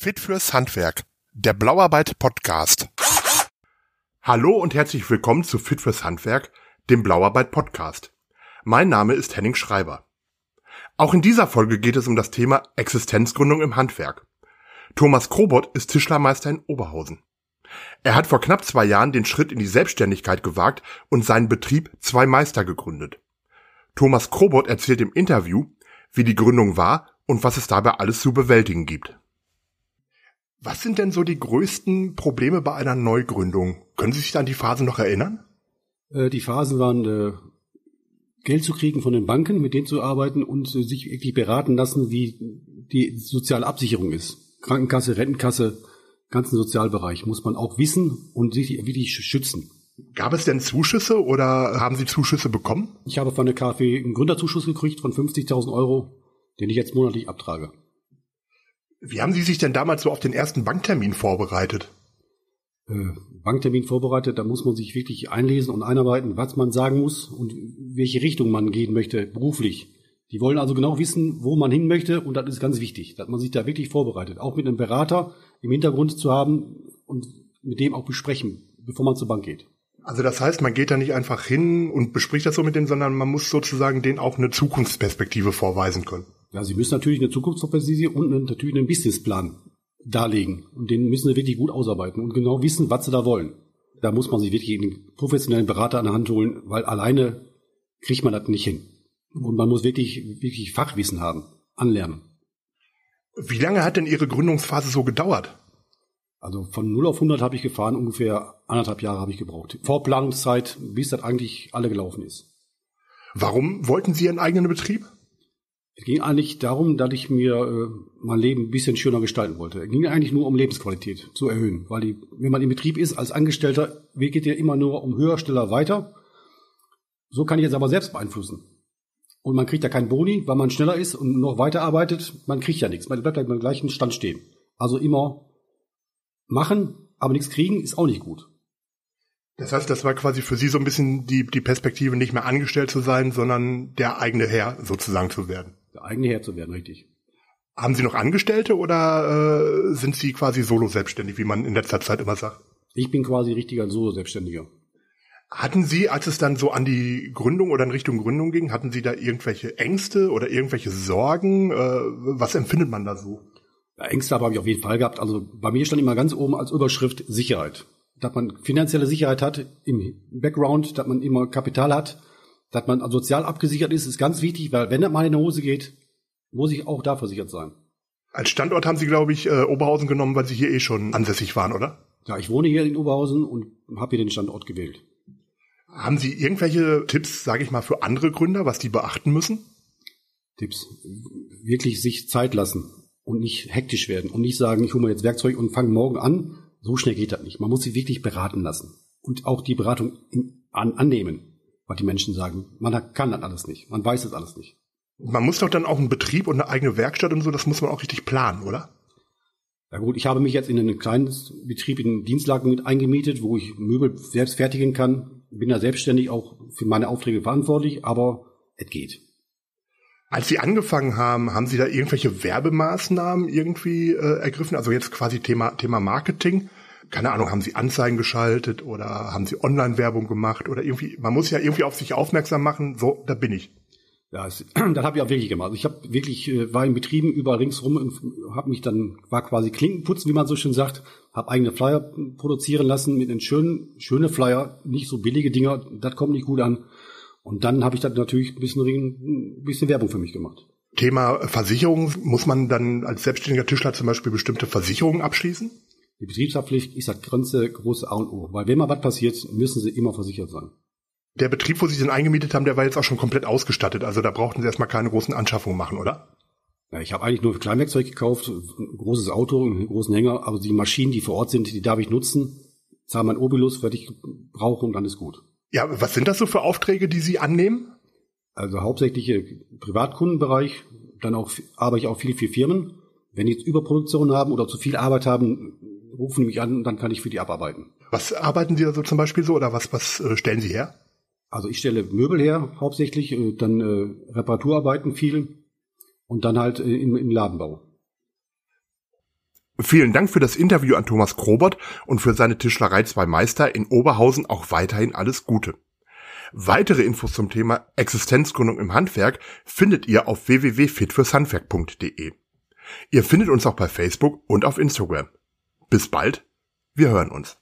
Fit fürs Handwerk, der Blauarbeit Podcast. Hallo und herzlich willkommen zu Fit fürs Handwerk, dem Blauarbeit Podcast. Mein Name ist Henning Schreiber. Auch in dieser Folge geht es um das Thema Existenzgründung im Handwerk. Thomas Krobot ist Tischlermeister in Oberhausen. Er hat vor knapp zwei Jahren den Schritt in die Selbstständigkeit gewagt und seinen Betrieb Zwei Meister gegründet. Thomas Krobot erzählt im Interview, wie die Gründung war und was es dabei alles zu bewältigen gibt. Was sind denn so die größten Probleme bei einer Neugründung? Können Sie sich an die Phase noch erinnern? Äh, die Phasen waren, äh, Geld zu kriegen von den Banken, mit denen zu arbeiten und äh, sich wirklich beraten lassen, wie die soziale Absicherung ist. Krankenkasse, Rentenkasse, ganzen Sozialbereich muss man auch wissen und sich wirklich schützen. Gab es denn Zuschüsse oder haben Sie Zuschüsse bekommen? Ich habe von der KfW einen Gründerzuschuss gekriegt von 50.000 Euro, den ich jetzt monatlich abtrage. Wie haben Sie sich denn damals so auf den ersten Banktermin vorbereitet? Äh, Banktermin vorbereitet, da muss man sich wirklich einlesen und einarbeiten, was man sagen muss und welche Richtung man gehen möchte, beruflich. Die wollen also genau wissen, wo man hin möchte und das ist ganz wichtig, dass man sich da wirklich vorbereitet. Auch mit einem Berater im Hintergrund zu haben und mit dem auch besprechen, bevor man zur Bank geht. Also das heißt, man geht da nicht einfach hin und bespricht das so mit denen, sondern man muss sozusagen denen auch eine Zukunftsperspektive vorweisen können. Ja, sie müssen natürlich eine Zukunftsperspektive und natürlich einen Businessplan darlegen. Und den müssen sie wirklich gut ausarbeiten und genau wissen, was sie da wollen. Da muss man sich wirklich einen professionellen Berater an der Hand holen, weil alleine kriegt man das nicht hin. Und man muss wirklich, wirklich Fachwissen haben, anlernen. Wie lange hat denn Ihre Gründungsphase so gedauert? Also von 0 auf 100 habe ich gefahren, ungefähr anderthalb Jahre habe ich gebraucht. Vorplanungszeit, bis das eigentlich alle gelaufen ist. Warum wollten Sie Ihren eigenen Betrieb? Es ging eigentlich darum, dass ich mir äh, mein Leben ein bisschen schöner gestalten wollte. Es ging eigentlich nur um Lebensqualität zu erhöhen, weil die, wenn man im Betrieb ist als Angestellter, geht ja immer nur um höher, schneller weiter. So kann ich jetzt aber selbst beeinflussen. Und man kriegt ja keinen Boni, weil man schneller ist und noch weiter arbeitet. Man kriegt ja nichts. Man bleibt halt beim gleichen Stand stehen. Also immer machen, aber nichts kriegen, ist auch nicht gut. Das heißt, das war quasi für Sie so ein bisschen die, die Perspektive, nicht mehr angestellt zu sein, sondern der eigene Herr sozusagen zu werden. Eigene Herr zu werden, richtig. Haben Sie noch Angestellte oder äh, sind Sie quasi solo selbstständig, wie man in letzter Zeit immer sagt? Ich bin quasi richtiger Solo-Selbstständiger. Hatten Sie, als es dann so an die Gründung oder in Richtung Gründung ging, hatten Sie da irgendwelche Ängste oder irgendwelche Sorgen? Äh, was empfindet man da so? Ja, Ängste habe ich auf jeden Fall gehabt. Also bei mir stand immer ganz oben als Überschrift Sicherheit. Dass man finanzielle Sicherheit hat im Background, dass man immer Kapital hat, dass man sozial abgesichert ist, ist ganz wichtig, weil wenn das mal in die Hose geht, muss ich auch da versichert sein. Als Standort haben Sie, glaube ich, äh, Oberhausen genommen, weil Sie hier eh schon ansässig waren, oder? Ja, ich wohne hier in Oberhausen und habe hier den Standort gewählt. Haben Sie irgendwelche Tipps, sage ich mal, für andere Gründer, was die beachten müssen? Tipps. Wirklich sich Zeit lassen und nicht hektisch werden und nicht sagen, ich hole mir jetzt Werkzeug und fange morgen an. So schnell geht das nicht. Man muss sich wirklich beraten lassen und auch die Beratung in, an, annehmen was die Menschen sagen. Man kann das alles nicht. Man weiß das alles nicht. Man muss doch dann auch einen Betrieb und eine eigene Werkstatt und so, das muss man auch richtig planen, oder? Ja gut, ich habe mich jetzt in einen kleinen Betrieb in Dienstlagen mit eingemietet, wo ich Möbel selbst fertigen kann. Bin da selbstständig auch für meine Aufträge verantwortlich, aber es geht. Als Sie angefangen haben, haben Sie da irgendwelche Werbemaßnahmen irgendwie äh, ergriffen? Also jetzt quasi Thema, Thema Marketing keine Ahnung, haben sie Anzeigen geschaltet oder haben sie Online-Werbung gemacht oder irgendwie, man muss ja irgendwie auf sich aufmerksam machen, so, da bin ich. Ja, das, das habe ich auch wirklich gemacht. Ich habe wirklich, äh, war in Betrieben überall ringsrum und habe mich dann, war quasi Klinkenputzen, wie man so schön sagt, habe eigene Flyer produzieren lassen mit den schönen, schöne Flyer, nicht so billige Dinger, das kommt nicht gut an. Und dann habe ich dann natürlich ein bisschen, ein bisschen Werbung für mich gemacht. Thema Versicherung, muss man dann als selbstständiger Tischler zum Beispiel bestimmte Versicherungen abschließen? Die Betriebshaftpflicht ist das ganze große A und O. Weil wenn mal was passiert, müssen sie immer versichert sein. Der Betrieb, wo Sie den eingemietet haben, der war jetzt auch schon komplett ausgestattet. Also da brauchten Sie erstmal keine großen Anschaffungen machen, oder? Ja, ich habe eigentlich nur Kleinwerkzeug gekauft, ein großes Auto, einen großen Hänger, aber die Maschinen, die vor Ort sind, die darf ich nutzen, zahle mein Obolus, was ich brauche und dann ist gut. Ja, was sind das so für Aufträge, die Sie annehmen? Also hauptsächlich Privatkundenbereich, dann auch arbeite ich auch viel für Firmen. Wenn die jetzt Überproduktion haben oder zu viel Arbeit haben, rufen mich an und dann kann ich für die abarbeiten. Was arbeiten Sie da so zum Beispiel so oder was, was äh, stellen Sie her? Also ich stelle Möbel her, hauptsächlich, äh, dann äh, Reparaturarbeiten viel und dann halt äh, im, im Ladenbau. Vielen Dank für das Interview an Thomas Krobert und für seine Tischlerei zwei Meister in Oberhausen auch weiterhin alles Gute. Weitere Infos zum Thema Existenzgründung im Handwerk findet ihr auf www.fitfürshandwerk.de. Ihr findet uns auch bei Facebook und auf Instagram. Bis bald, wir hören uns.